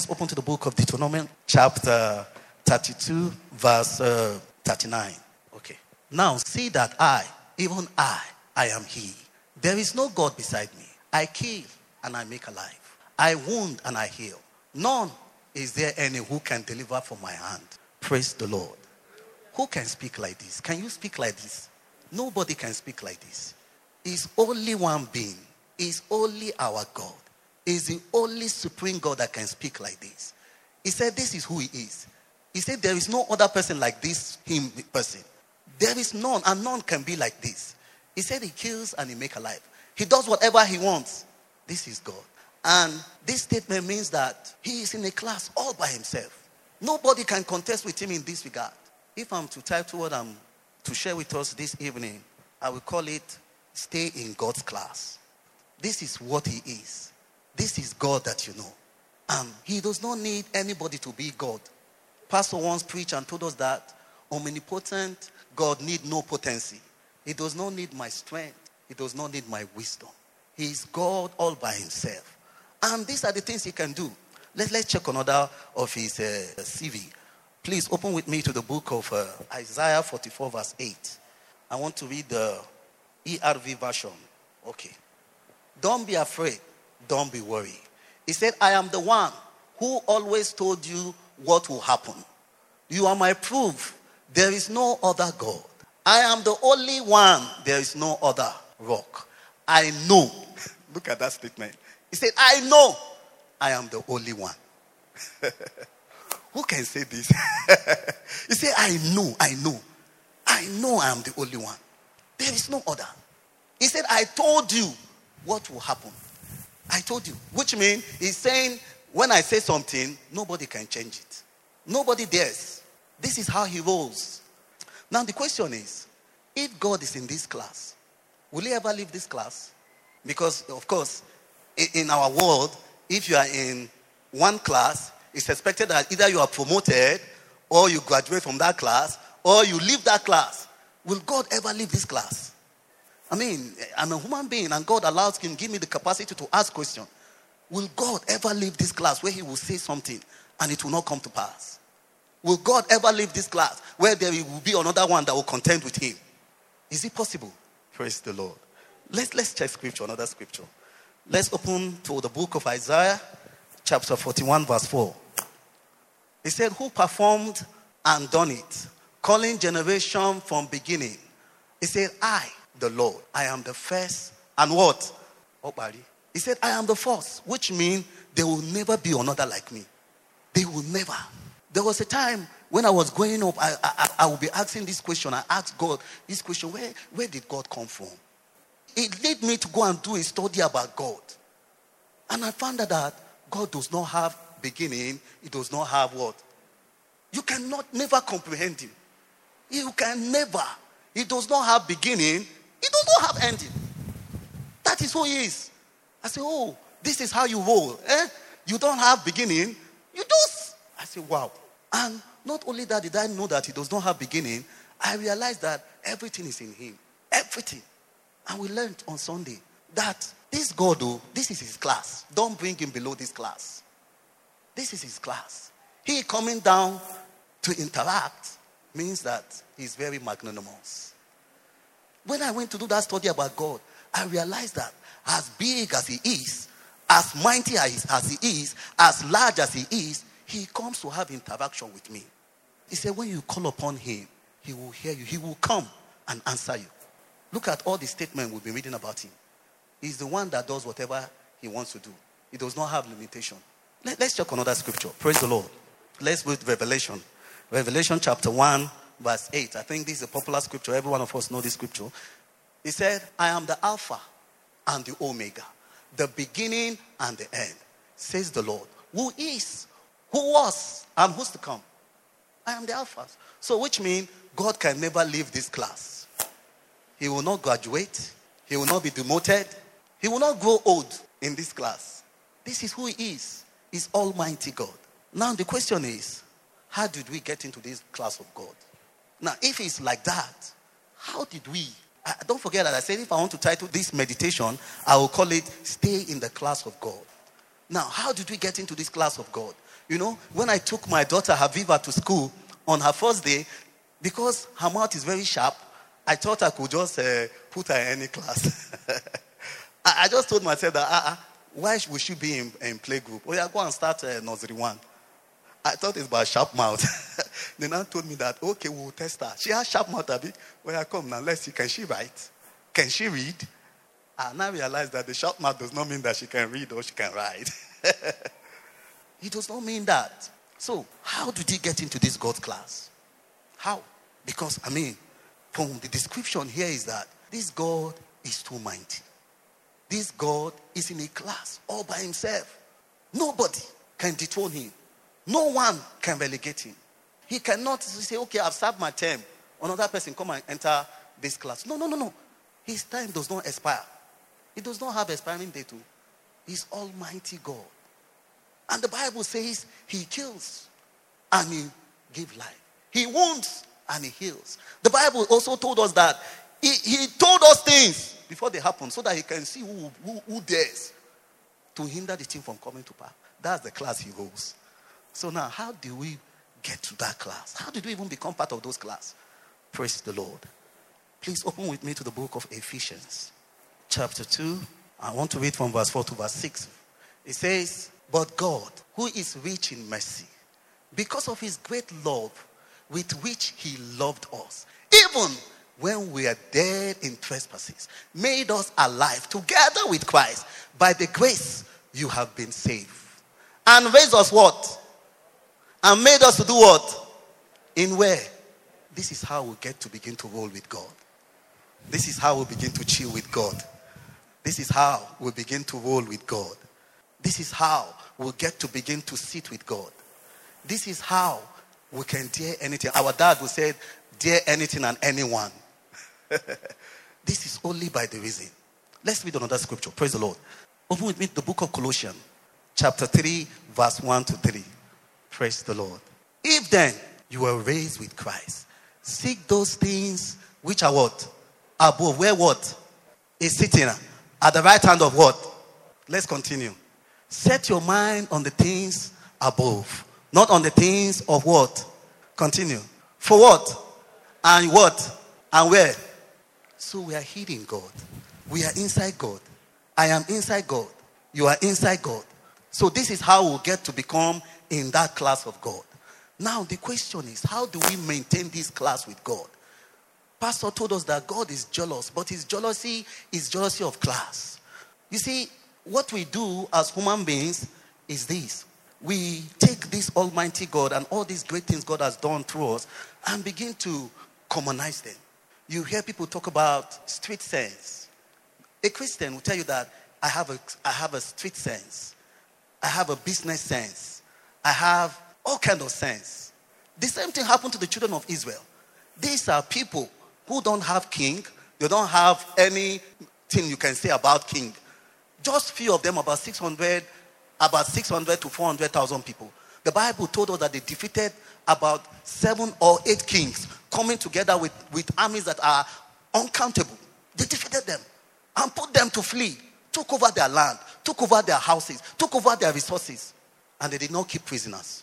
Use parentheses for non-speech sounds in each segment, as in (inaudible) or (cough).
Let's open to the book of Deuteronomy, chapter 32, verse uh, 39. Okay. Now, see that I, even I, I am He. There is no God beside me. I kill and I make alive. I wound and I heal. None is there any who can deliver from my hand. Praise the Lord. Who can speak like this? Can you speak like this? Nobody can speak like this. It's only one being. It's only our God. Is the only supreme God that can speak like this. He said, This is who He is. He said, There is no other person like this, Him person. There is none, and none can be like this. He said, He kills and He makes alive. He does whatever He wants. This is God. And this statement means that He is in a class all by Himself. Nobody can contest with Him in this regard. If I'm to title what I'm to share with us this evening, I will call it Stay in God's Class. This is what He is. This is God that you know. Um, he does not need anybody to be God. Pastor once preached and told us that omnipotent God need no potency. He does not need my strength. He does not need my wisdom. He is God all by himself. And these are the things he can do. Let, let's check another of his uh, CV. Please open with me to the book of uh, Isaiah 44, verse 8. I want to read the ERV version. Okay. Don't be afraid. Don't be worried. He said, I am the one who always told you what will happen. You are my proof. There is no other God. I am the only one. There is no other rock. I know. (laughs) Look at that statement. He said, I know I am the only one. (laughs) Who can say this? (laughs) he said, I know, I know. I know I am the only one. There is no other. He said, I told you what will happen. I told you. Which means he's saying, when I say something, nobody can change it. Nobody dares. This is how he rolls. Now, the question is if God is in this class, will he ever leave this class? Because, of course, in our world, if you are in one class, it's expected that either you are promoted or you graduate from that class or you leave that class. Will God ever leave this class? I mean, I'm a human being and God allows him, give me the capacity to ask questions. Will God ever leave this class where he will say something and it will not come to pass? Will God ever leave this class where there will be another one that will contend with him? Is it possible? Praise the Lord. Let's, let's check scripture, another scripture. Let's open to the book of Isaiah, chapter 41, verse 4. He said, Who performed and done it, calling generation from beginning? He said, I the Lord. I am the first and what? He said, I am the first, which means there will never be another like me. They will never. There was a time when I was growing up, I, I, I would be asking this question. I asked God this question where, where did God come from? It led me to go and do a study about God. And I found out that God does not have beginning, He does not have what? You cannot never comprehend Him. You can never. He does not have beginning, have ending. That is who he is. I say, oh, this is how you roll. Eh? You don't have beginning. You do. I say, wow. And not only that did I know that he does not have beginning, I realized that everything is in him. Everything. And we learned on Sunday that this God, oh, this is his class. Don't bring him below this class. This is his class. He coming down to interact means that he's very magnanimous. When I went to do that study about God, I realized that as big as He is, as mighty as, as He is, as large as He is, He comes to have interaction with me. He said, when you call upon Him, He will hear you. He will come and answer you. Look at all the statements we've been reading about Him. He's the one that does whatever He wants to do. He does not have limitation. Let, us check another scripture. Praise the Lord. Let's read Revelation. Revelation chapter 1, verse 8. I think this is a popular scripture. Every one of us know this scripture. He said, I am the Alpha and the Omega, the beginning and the end, says the Lord, who is, who was, and who's to come. I am the Alpha. So, which means God can never leave this class. He will not graduate, he will not be demoted, he will not grow old in this class. This is who he is. He's Almighty God. Now, the question is, how did we get into this class of God? Now, if it's like that, how did we? I, don't forget that I said if I want to title this meditation, I will call it Stay in the Class of God. Now, how did we get into this class of God? You know, when I took my daughter Haviva to school on her first day, because her mouth is very sharp, I thought I could just uh, put her in any class. (laughs) I, I, just told myself that, uh, uh, why would she be in, in playgroup? Oh, yeah, go and start uh, nursery one. I thought it's about sharp mouth. (laughs) they now told me that, okay, we'll test her. She has sharp mouth, Abby. Well, I come now, let's see, can she write? Can she read? I now realize that the sharp mouth does not mean that she can read or she can write. (laughs) it does not mean that. So, how did he get into this God class? How? Because, I mean, from the description here is that this God is too mighty. This God is in a class all by himself. Nobody can dethrone him. No one can relegate him. He cannot say, okay, I've served my term. Another person come and enter this class. No, no, no, no. His time does not expire. He does not have expiring date. Too. He's Almighty God. And the Bible says he kills and he gives life. He wounds and he heals. The Bible also told us that he, he told us things before they happen so that he can see who, who, who dares to hinder the thing from coming to pass. That's the class he holds. So now, how do we get to that class? How did we even become part of those class? Praise the Lord. Please open with me to the book of Ephesians, chapter 2. I want to read from verse 4 to verse 6. It says, But God, who is rich in mercy, because of his great love with which he loved us, even when we are dead in trespasses, made us alive together with Christ. By the grace you have been saved. And raised us what? And made us to do what? In where? This is how we get to begin to roll with God. This is how we begin to chill with God. This is how we begin to roll with God. This is how we get to begin to sit with God. This is how we can dare anything. Our dad would say, dare anything and anyone. (laughs) this is only by the reason. Let's read another scripture. Praise the Lord. Open with me the book of Colossians, chapter 3, verse 1 to 3. Praise the Lord. If then you were raised with Christ, seek those things which are what? Above. Where what? Is sitting at the right hand of what? Let's continue. Set your mind on the things above, not on the things of what? Continue. For what? And what? And where? So we are hidden God. We are inside God. I am inside God. You are inside God. So this is how we'll get to become in that class of God. Now, the question is how do we maintain this class with God? Pastor told us that God is jealous, but his jealousy is jealousy of class. You see, what we do as human beings is this we take this Almighty God and all these great things God has done through us and begin to commonize them. You hear people talk about street sense. A Christian will tell you that I have a, I have a street sense, I have a business sense, I have all kind of sense. The same thing happened to the children of Israel. These are people who don't have king. They don't have anything you can say about king. Just few of them, about 600, about 600 to 400,000 people. The Bible told us that they defeated about seven or eight kings coming together with, with armies that are uncountable. They defeated them and put them to flee, took over their land, took over their houses, took over their resources and they did not keep prisoners.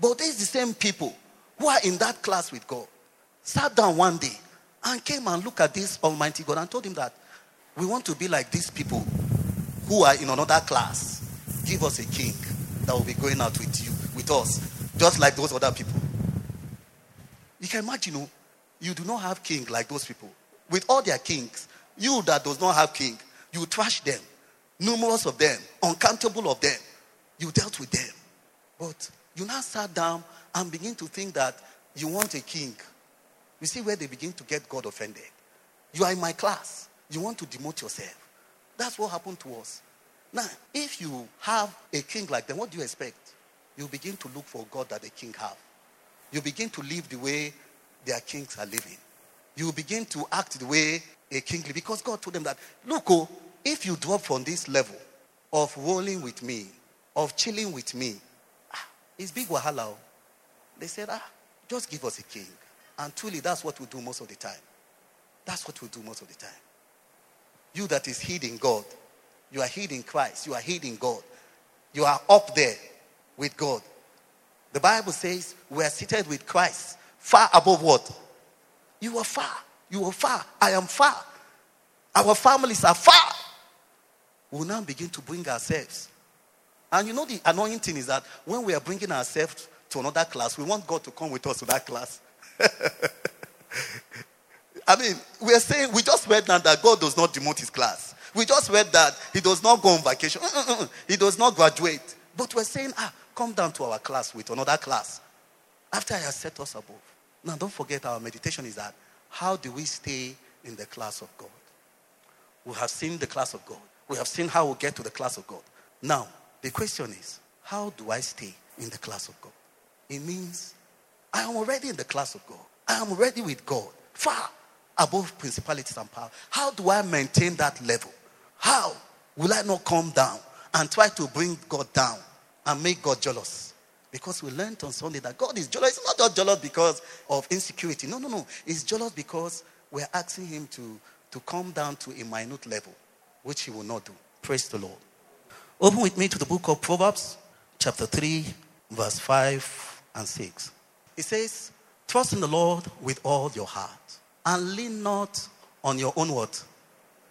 But these the same people who are in that class with God sat down one day and came and looked at this Almighty God and told him that we want to be like these people who are in another class. Give us a king that will be going out with you, with us, just like those other people. You can imagine, you, know, you do not have king like those people. With all their kings, you that does not have king, you trash them. Numerous of them, uncountable of them. You dealt with them. But you now sat down and begin to think that you want a king. You see where they begin to get God offended. You are in my class. You want to demote yourself. That's what happened to us. Now, if you have a king like them, what do you expect? You begin to look for God that the king have. You begin to live the way their kings are living. You begin to act the way a king. Because God told them that, look, oh, if you drop from this level of rolling with me, of chilling with me, ah, it's big wahala. They said, ah, just give us a king. And truly, that's what we do most of the time. That's what we do most of the time. You that is hid God, you are hid Christ, you are hid God. You are up there with God. The Bible says we are seated with Christ far above what? You are far. You are far. I am far. Our families are far. We'll now begin to bring ourselves. And you know, the annoying thing is that when we are bringing ourselves to another class, we want God to come with us to that class. (laughs) I mean, we are saying, we just read now that God does not demote his class. We just read that he does not go on vacation. Mm, mm, mm, he does not graduate. But we're saying, ah, come down to our class with another class. After I have set us above. Now, don't forget our meditation is that how do we stay in the class of God? We have seen the class of God. We have seen how we get to the class of God. Now, the question is, how do I stay in the class of God? It means I am already in the class of God. I am already with God, far above principalities and power. How do I maintain that level? How will I not come down and try to bring God down and make God jealous? Because we learned on Sunday that God is jealous. It's not just jealous because of insecurity. No, no, no. It's jealous because we're asking Him to, to come down to a minute level, which He will not do. Praise the Lord. Open with me to the book of Proverbs, chapter 3, verse 5 and 6. It says, Trust in the Lord with all your heart and lean not on your own what?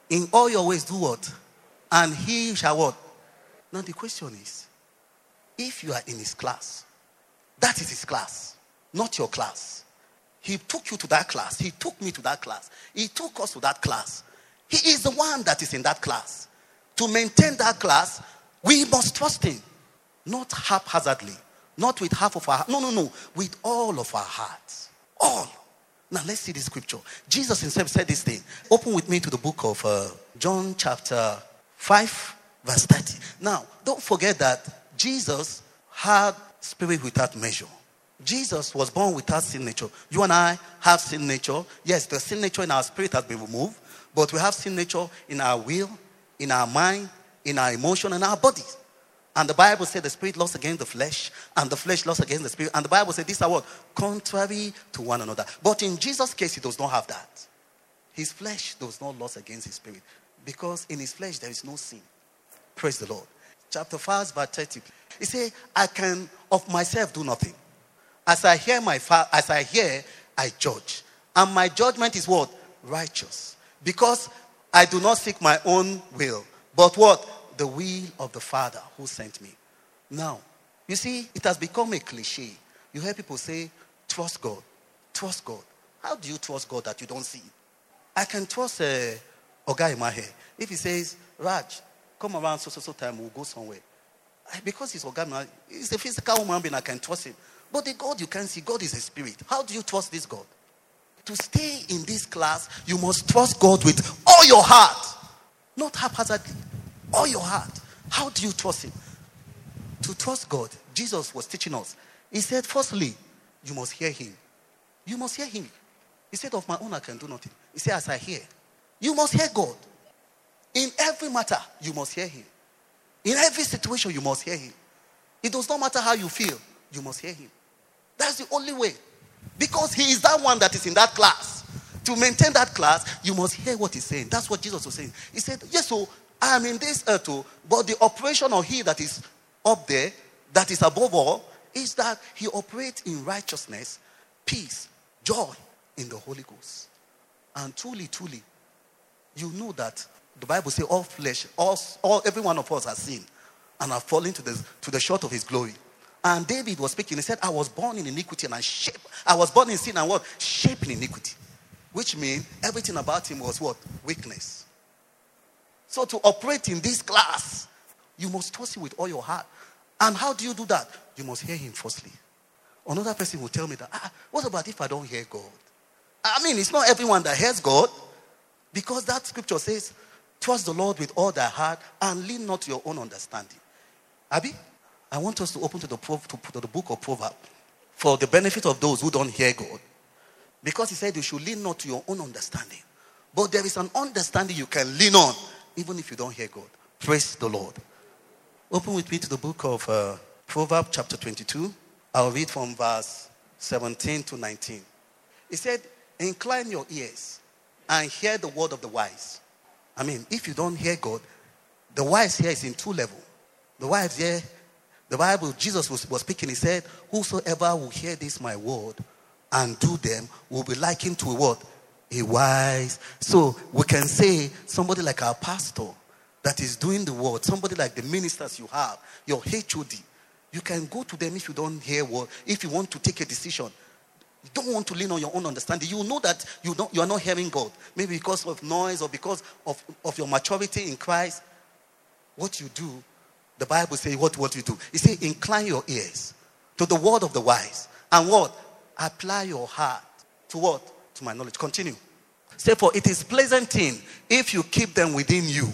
In all your ways, do what? And he shall what? Now the question is, if you are in his class, that is his class, not your class. He took you to that class. He took me to that class. He took us to that class. He is the one that is in that class. To maintain that class, we must trust him, not haphazardly. Not with half of our No, no, no. With all of our hearts. All. Now let's see the scripture. Jesus himself said this thing. Open with me to the book of uh, John chapter 5 verse 30. Now, don't forget that Jesus had spirit without measure. Jesus was born without sin nature. You and I have sin nature. Yes, the sin nature in our spirit has been removed, but we have sin nature in our will, in our mind, in our emotion, and our bodies. And the Bible said the spirit lost against the flesh, and the flesh lost against the spirit. And the Bible said these are what? Contrary to one another. But in Jesus' case, he does not have that. His flesh does not lose against his spirit. Because in his flesh there is no sin. Praise the Lord. Chapter 5, verse 30. He said, I can of myself do nothing. As I hear my fa- as I hear, I judge. And my judgment is what? Righteous. Because I do not seek my own will. But what? The will of the Father who sent me. Now, you see, it has become a cliche. You hear people say, trust God, trust God. How do you trust God that you don't see? I can trust a, uh, a guy in my hair. If he says, Raj, come around so, so, so time, we'll go somewhere. I, because he's organized, he's a physical human being, I can trust him. But the God you can't see, God is a spirit. How do you trust this God? To stay in this class, you must trust God with all your heart, not haphazardly all your heart. How do you trust Him? To trust God, Jesus was teaching us. He said, firstly, you must hear Him. You must hear Him. He said, Of my own, I can do nothing. He said, As I hear, you must hear God. In every matter, you must hear Him. In every situation, you must hear Him. It does not matter how you feel, you must hear Him. That's the only way. Because He is that one that is in that class. To maintain that class, you must hear what He's saying. That's what Jesus was saying. He said, Yes, so I am in this earth too, but the operation of He that is up there, that is above all, is that He operates in righteousness, peace, joy in the Holy Ghost. And truly, truly, you know that the Bible says all flesh, all, all every one of us has sinned and have fallen to the, to the short of his glory. And David was speaking, he said, I was born in iniquity and I shaped, I was born in sin and what? Shaped in iniquity. Which means everything about him was what? Weakness. So to operate in this class, you must trust him with all your heart. And how do you do that? You must hear him firstly. Another person will tell me that, ah, what about if I don't hear God? I mean, it's not everyone that hears God. Because that scripture says, Trust the Lord with all thy heart and lean not to your own understanding. Abby, I want us to open to the, to the book of Proverbs for the benefit of those who don't hear God. Because he said you should lean not to your own understanding. But there is an understanding you can lean on even if you don't hear God. Praise the Lord. Open with me to the book of uh, Proverbs, chapter 22. I'll read from verse 17 to 19. He said, Incline your ears and hear the word of the wise. I mean, if you don't hear God, the wise here is in two levels. The wise here, the Bible, Jesus was, was speaking, he said, Whosoever will hear this my word and do them will be likened to a what? A wise. So we can say somebody like our pastor that is doing the word, somebody like the ministers you have, your HOD, you can go to them if you don't hear what, if you want to take a decision. You don't want to lean on your own understanding. You know that you, don't, you are not hearing God. Maybe because of noise or because of, of your maturity in Christ. What you do, the Bible says, what, what you do? It says, incline your ears to the word of the wise. And what? Apply your heart to what? To my knowledge. Continue. Say, for it is pleasant thing if you keep them within you.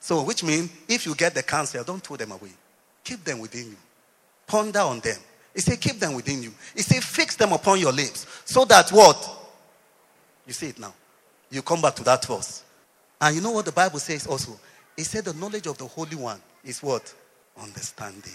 So, which means if you get the counsel, don't throw them away. Keep them within you. Ponder on them. He said, keep them within you. He said, fix them upon your lips. So that what? You see it now. You come back to that verse. And you know what the Bible says also? It said the knowledge of the Holy One is what? Understanding.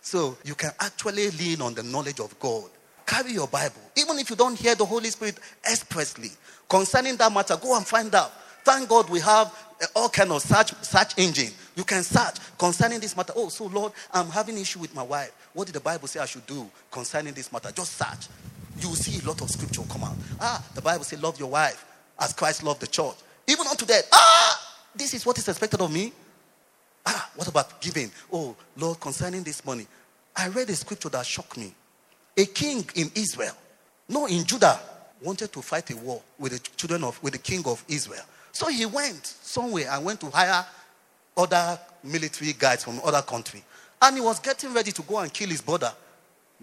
So you can actually lean on the knowledge of God. Carry your Bible. Even if you don't hear the Holy Spirit expressly concerning that matter, go and find out. Thank God we have all kind of search search engine. You can search concerning this matter. Oh, so Lord, I'm having issue with my wife. What did the Bible say I should do concerning this matter? Just search. You will see a lot of scripture come out. Ah, the Bible says, love your wife as Christ loved the church. Even unto death. Ah, this is what is expected of me. Ah, what about giving? Oh, Lord, concerning this money. I read a scripture that shocked me. A king in Israel, no, in Judah, wanted to fight a war with the children of, with the king of Israel. So he went somewhere and went to hire other military guys from other country. And he was getting ready to go and kill his brother.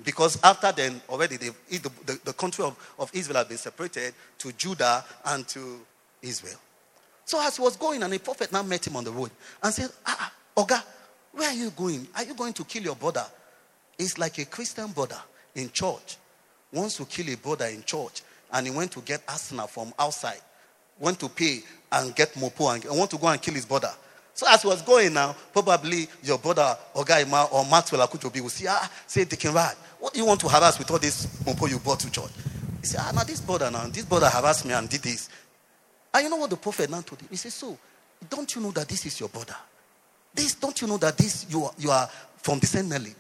Because after then, already the, the, the country of, of Israel had been separated to Judah and to Israel. So as he was going, and a prophet now met him on the road and said, Ah, Oga, where are you going? Are you going to kill your brother? It's like a Christian brother in church wants to kill a brother in church, and he went to get Arsenal from outside, went to pay and get Mopo and want to go and kill his brother. So as he was going now, probably your brother Ogaima or Maxwell Akujobi will see, ah, say Deacon Rad, what do you want to harass with all this Mopo you brought to church? He said, ah, now this brother now, this brother harassed me and did this. And you know what the prophet now told him? He said, so, don't you know that this is your brother? This, don't you know that this, you are, you are from the same knowledge?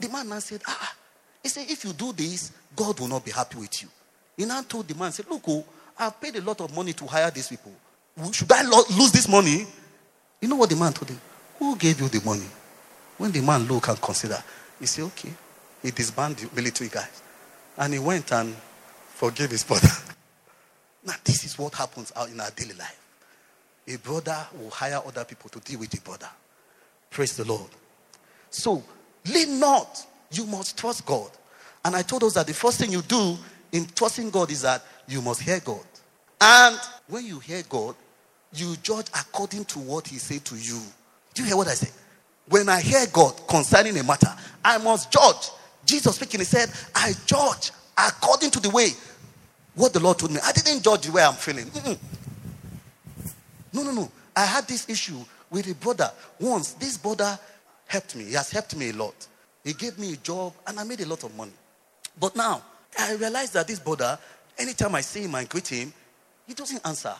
The man now said, ah, he said, if you do this, God will not be happy with you. He now told the man, said, look, oh, I've paid a lot of money to hire these people. Should I lo- lose this money? You know what the man told him? Who gave you the money? When the man looked and considered, he said, okay. He disbanded the military guys. And he went and forgave his brother. (laughs) now, this is what happens out in our daily life. A brother will hire other people to deal with a brother. Praise the Lord. So, lean not. You must trust God. And I told us that the first thing you do in trusting God is that you must hear God. And when you hear God, you judge according to what He said to you. Do you hear what I say? When I hear God concerning a matter, I must judge. Jesus speaking, He said, I judge according to the way what the Lord told me. I didn't judge the way I'm feeling. Mm-mm. No, no, no. I had this issue with a brother once. This brother helped me. He has helped me a lot. He gave me a job and I made a lot of money. But now, I realized that this brother, anytime I see him and greet him, he doesn't answer.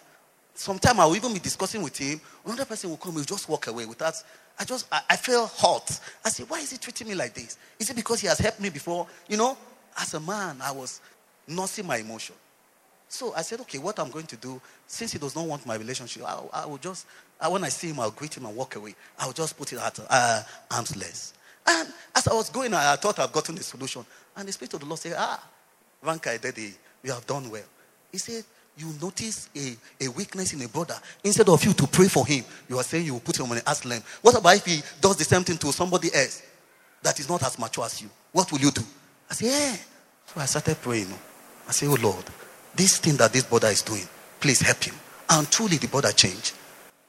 Sometimes I will even be discussing with him. Another person will come, he'll just walk away without. I just, I, I feel hot. I say, why is he treating me like this? Is it because he has helped me before? You know, as a man, I was nursing my emotion. So I said, okay, what I'm going to do, since he does not want my relationship, I, I will just, I, when I see him, I'll greet him and walk away. I'll just put it at uh, arm's length. And as I was going, I, thought I've gotten the solution. And the Spirit of the Lord said, ah, Vanka Daddy, you have done well. He said, you notice a, a weakness in a brother. Instead of you to pray for him, you are saying you will put him on an ass. What about if he does the same thing to somebody else that is not as mature as you? What will you do? I said, yeah. So I started praying. I said, oh Lord, this thing that this brother is doing, please help him. And truly the brother changed.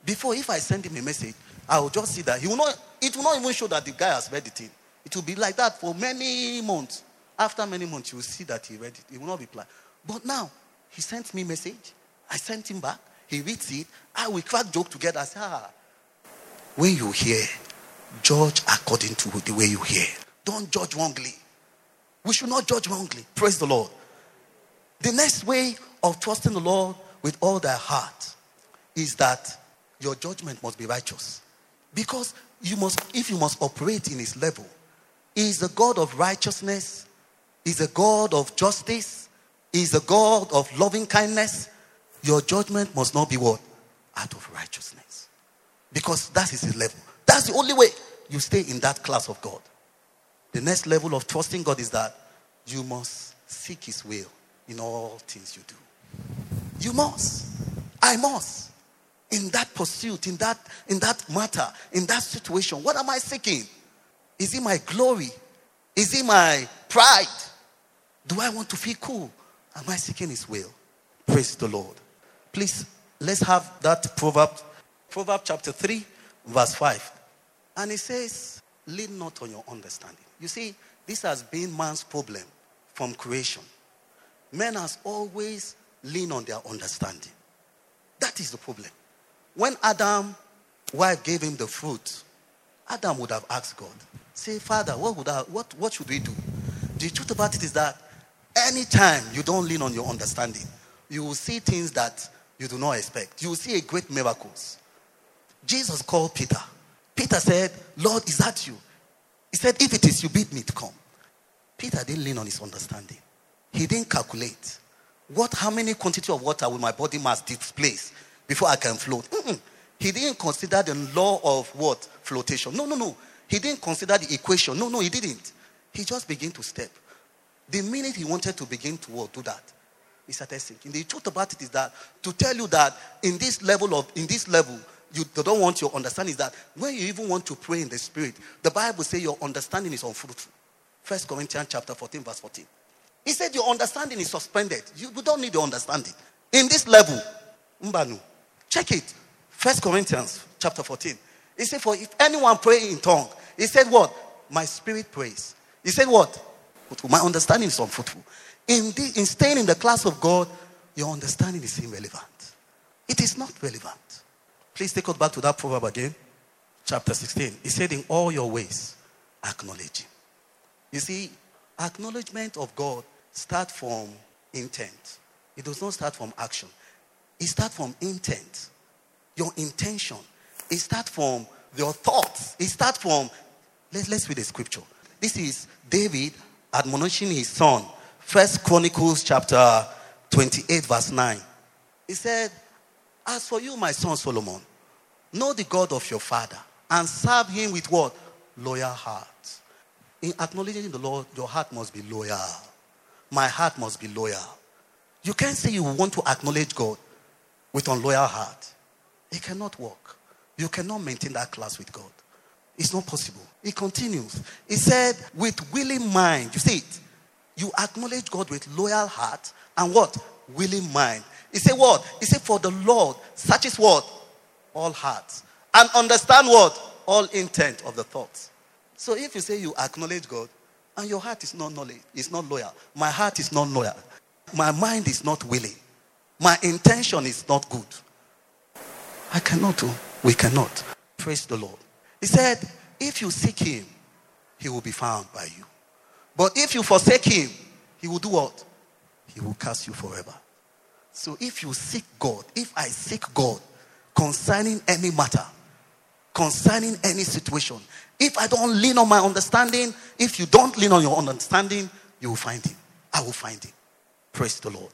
Before, if I send him a message, I will just see that he will not, it will not even show that the guy has read the thing. It will be like that for many months. After many months, you will see that he read it. He will not reply. But now, he sent me message. I sent him back. He reads it. I will crack joke together. I say, ah, when you hear, judge according to the way you hear. Don't judge wrongly. We should not judge wrongly. Praise the Lord. The next way of trusting the Lord with all thy heart is that your judgment must be righteous. Because you must, if you must operate in his level, he is a God of righteousness, is a God of justice, is a God of loving kindness. Your judgment must not be what? Out of righteousness. Because that is his level. That's the only way you stay in that class of God. The next level of trusting God is that you must seek his will in all things you do. You must. I must. In that pursuit, in that, in that matter, in that situation, what am I seeking? Is it my glory? Is it my pride? Do I want to feel cool? Am I seeking his will? Praise the Lord. Please, let's have that proverb, Proverb chapter 3, verse 5. And it says, Lean not on your understanding. You see, this has been man's problem from creation. Men has always leaned on their understanding. That is the problem. When Adam wife gave him the fruit, Adam would have asked God, say, Father, what would I, what, what should we do? The truth about it is that anytime you don't lean on your understanding, you will see things that you do not expect. You will see a great miracles. Jesus called Peter. Peter said, Lord, is that you? He said, If it is, you bid me to come. Peter didn't lean on his understanding. He didn't calculate what how many quantity of water will my body mass displace before I can float. Mm-mm. He didn't consider the law of what flotation. No, no, no. He didn't consider the equation. No, no, he didn't. He just began to step. The minute he wanted to begin to what, do that, he started sinking. The truth about it is that to tell you that in this level of in this level, you don't want your understanding is that when you even want to pray in the spirit, the Bible says your understanding is unfruitful. First Corinthians chapter 14, verse 14. He said your understanding is suspended. You don't need your understanding. In this level, Mbanu, check it. First Corinthians chapter 14. He said, For if anyone pray in tongue, he said, What? My spirit prays. He said, What? My understanding is unfruitful. In, the, in staying in the class of God, your understanding is irrelevant. It is not relevant. Please take us back to that proverb again, chapter 16. He said, In all your ways, acknowledge Him. You see, acknowledgement of God starts from intent. It does not start from action. It starts from intent. Your intention. It starts from your thoughts. It starts from, let's, let's read the scripture. This is David admonishing his son. First Chronicles chapter 28, verse 9. He said, As for you, my son Solomon, know the God of your father and serve him with what? Loyal heart. In acknowledging the Lord, your heart must be loyal. My heart must be loyal. You can't say you want to acknowledge God with unloyal heart. It cannot work. You cannot maintain that class with God. It's not possible. It continues. He said, with willing mind. You see it? You acknowledge God with loyal heart and what? Willing mind. He said what? He said, for the Lord searches what? All hearts. And understand what? All intent of the thoughts. So if you say you acknowledge God and your heart is not knowledge, it's not loyal. My heart is not loyal. My mind is not willing. My intention is not good. I cannot do. We cannot. Praise the Lord. He said, if you seek him, he will be found by you. But if you forsake him, he will do what? He will cast you forever. So if you seek God, if I seek God concerning any matter, concerning any situation, if I don't lean on my understanding, if you don't lean on your understanding, you will find him. I will find him. Praise the Lord.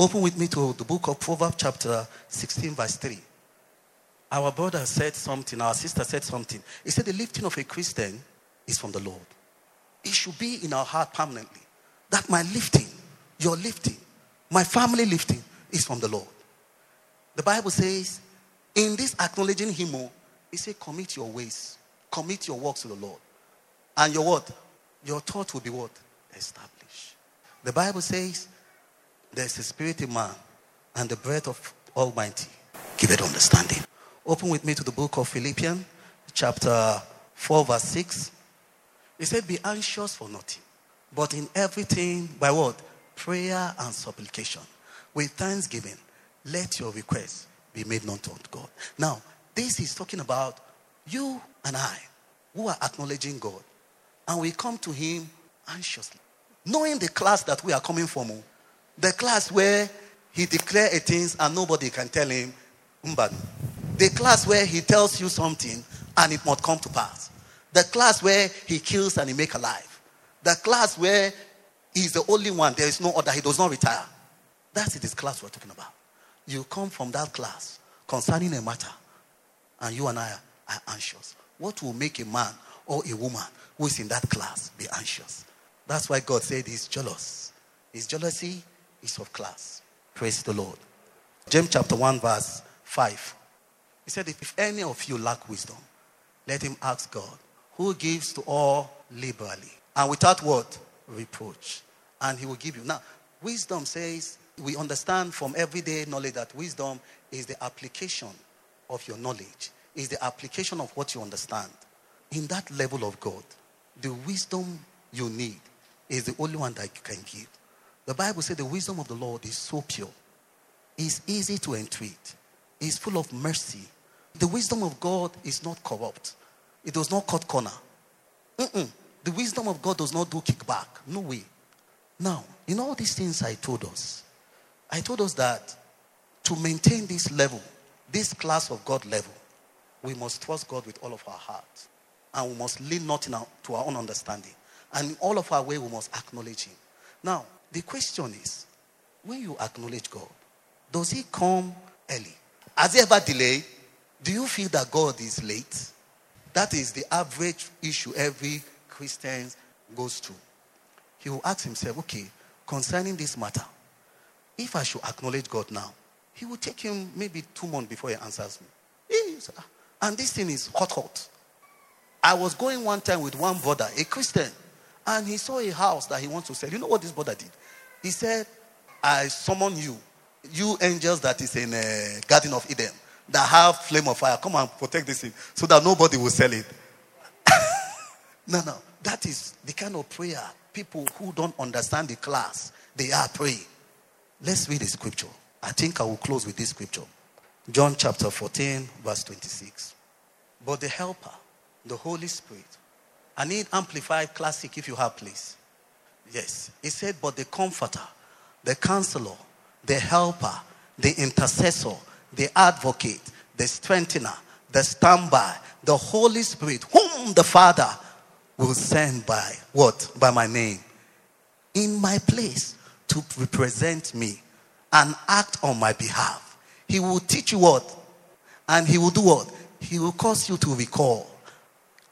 Open with me to the book of Proverbs, chapter 16, verse 3. Our brother said something, our sister said something. He said, The lifting of a Christian is from the Lord. It should be in our heart permanently that my lifting, your lifting, my family lifting is from the Lord. The Bible says, in this acknowledging Him, oh, He said, Commit your ways Commit your works to the Lord. And your what? Your thought will be what? Established. The Bible says there's a spirit in man and the breath of Almighty give it understanding. Open with me to the book of Philippians, chapter 4, verse 6. He said, Be anxious for nothing, but in everything, by what? Prayer and supplication. With thanksgiving, let your requests be made known to God. Now, this is talking about you and I who are acknowledging God. And we come to Him anxiously. Knowing the class that we are coming from, oh, the class where He declares a things and nobody can tell Him. The class where He tells you something and it must come to pass. The class where He kills and He make alive. The class where He's the only one, there is no other, He does not retire. That's this class we're talking about. You come from that class concerning a matter, and you and I are anxious. What will make a man or a woman who is in that class be anxious? That's why God said he's jealous. His jealousy is of class. Praise the Lord. James chapter 1, verse 5. He said, If any of you lack wisdom, let him ask God, who gives to all liberally and without what? Reproach. And he will give you. Now, wisdom says, we understand from everyday knowledge that wisdom is the application of your knowledge, is the application of what you understand. In that level of God, the wisdom you need is the only one that you can give. The Bible says the wisdom of the Lord is so pure, it's easy to entreat, it's full of mercy. The wisdom of God is not corrupt, it does not cut corner. Mm-mm. The wisdom of God does not do kickback. No way. Now, in all these things I told us, I told us that to maintain this level, this class of God level, we must trust God with all of our heart. And we must lean not our, to our own understanding. And in all of our way, we must acknowledge Him. Now, the question is when you acknowledge God, does He come early? Has He ever delayed? Do you feel that God is late? That is the average issue every Christian goes through. He will ask himself, okay, concerning this matter, if I should acknowledge God now, He will take him maybe two months before He answers me. And this thing is hot, hot. I was going one time with one brother, a Christian, and he saw a house that he wants to sell. You know what this brother did? He said, I summon you, you angels that is in a Garden of Eden, that have flame of fire. Come and protect this thing so that nobody will sell it. (laughs) no, no. That is the kind of prayer people who don't understand the class, they are praying. Let's read the scripture. I think I will close with this scripture. John chapter 14, verse 26. But the Helper, the Holy Spirit, I need Amplified Classic if you have, please. Yes. He said, But the Comforter, the Counselor, the Helper, the Intercessor, the Advocate, the Strengthener, the Standby, the Holy Spirit, whom the Father will send by what? By my name. In my place to represent me and act on my behalf. He will teach you what? And he will do what? He will cause you to recall,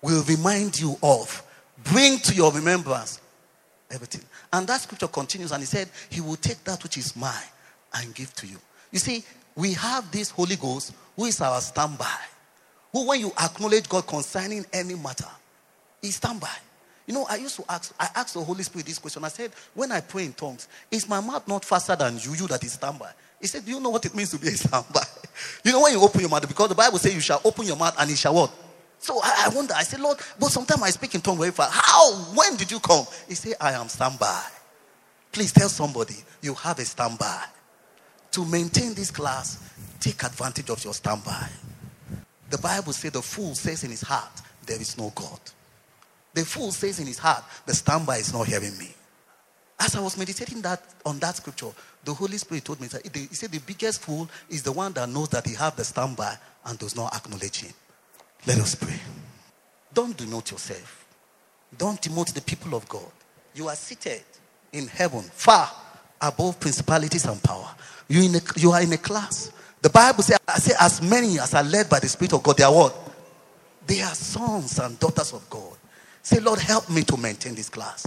will remind you of, bring to your remembrance everything. And that scripture continues and he said, He will take that which is mine and give to you. You see, we have this Holy Ghost who is our standby. Who, when you acknowledge God concerning any matter, he stand by. You know, I used to ask, I asked the Holy Spirit this question. I said, when I pray in tongues, is my mouth not faster than you, you that is standby? He said, Do you know what it means to be a standby? (laughs) you know, when you open your mouth, because the Bible says you shall open your mouth and it shall what? So I, I wonder, I said, Lord, but sometimes I speak in tongues very fast. How? When did you come? He said, I am standby. Please tell somebody you have a standby. To maintain this class, take advantage of your standby. The Bible says the fool says in his heart, There is no God. The fool says in his heart, the standby is not hearing me. As I was meditating that on that scripture, the Holy Spirit told me he said the biggest fool is the one that knows that he have the standby and does not acknowledge him. Let us pray. Don't demote yourself. Don't demote the people of God. You are seated in heaven, far above principalities and power. You, in a, you are in a class. The Bible says, say, as many as are led by the Spirit of God, they are what? They are sons and daughters of God. Say, Lord, help me to maintain this class.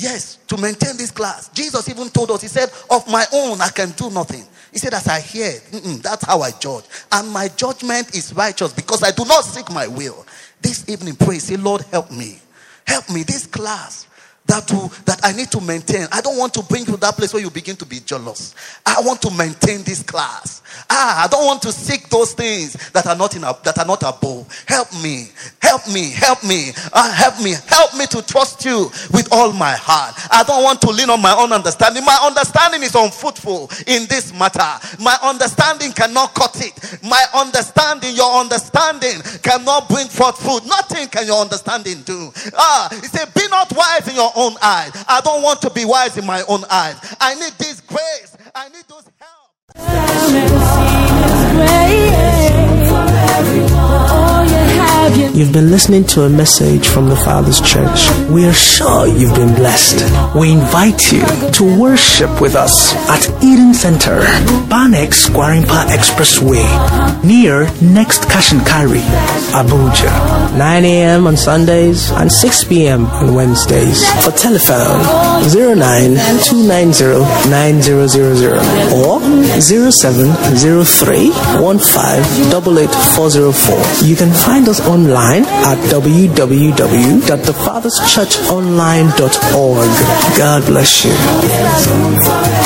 Yes, to maintain this class. Jesus even told us, He said, Of my own, I can do nothing. He said, As I hear, that's how I judge. And my judgment is righteous because I do not seek my will. This evening, pray, say, Lord, help me. Help me. This class that, to, that I need to maintain. I don't want to bring you to that place where you begin to be jealous. I want to maintain this class. Ah, I don't want to seek those things that are not in a, that are not above. Help me, help me, help me, uh, help me, help me to trust you with all my heart. I don't want to lean on my own understanding. My understanding is unfruitful in this matter. My understanding cannot cut it. My understanding, your understanding cannot bring forth fruit. Nothing can your understanding do. Ah, he said, Be not wise in your own eyes. I don't want to be wise in my own eyes. I need this grace. I need those help. Sound and see his way for everyone. You've been listening to a message from the Father's Church. We are sure you've been blessed. We invite you to worship with us at Eden Center, Banex Gwarimpa Expressway, near Next Carry, Abuja. 9 a.m. on Sundays and 6 p.m. on Wednesdays. For telephone 09 or 0703 You can find us online at www.thefatherschurchonline.org. God bless you.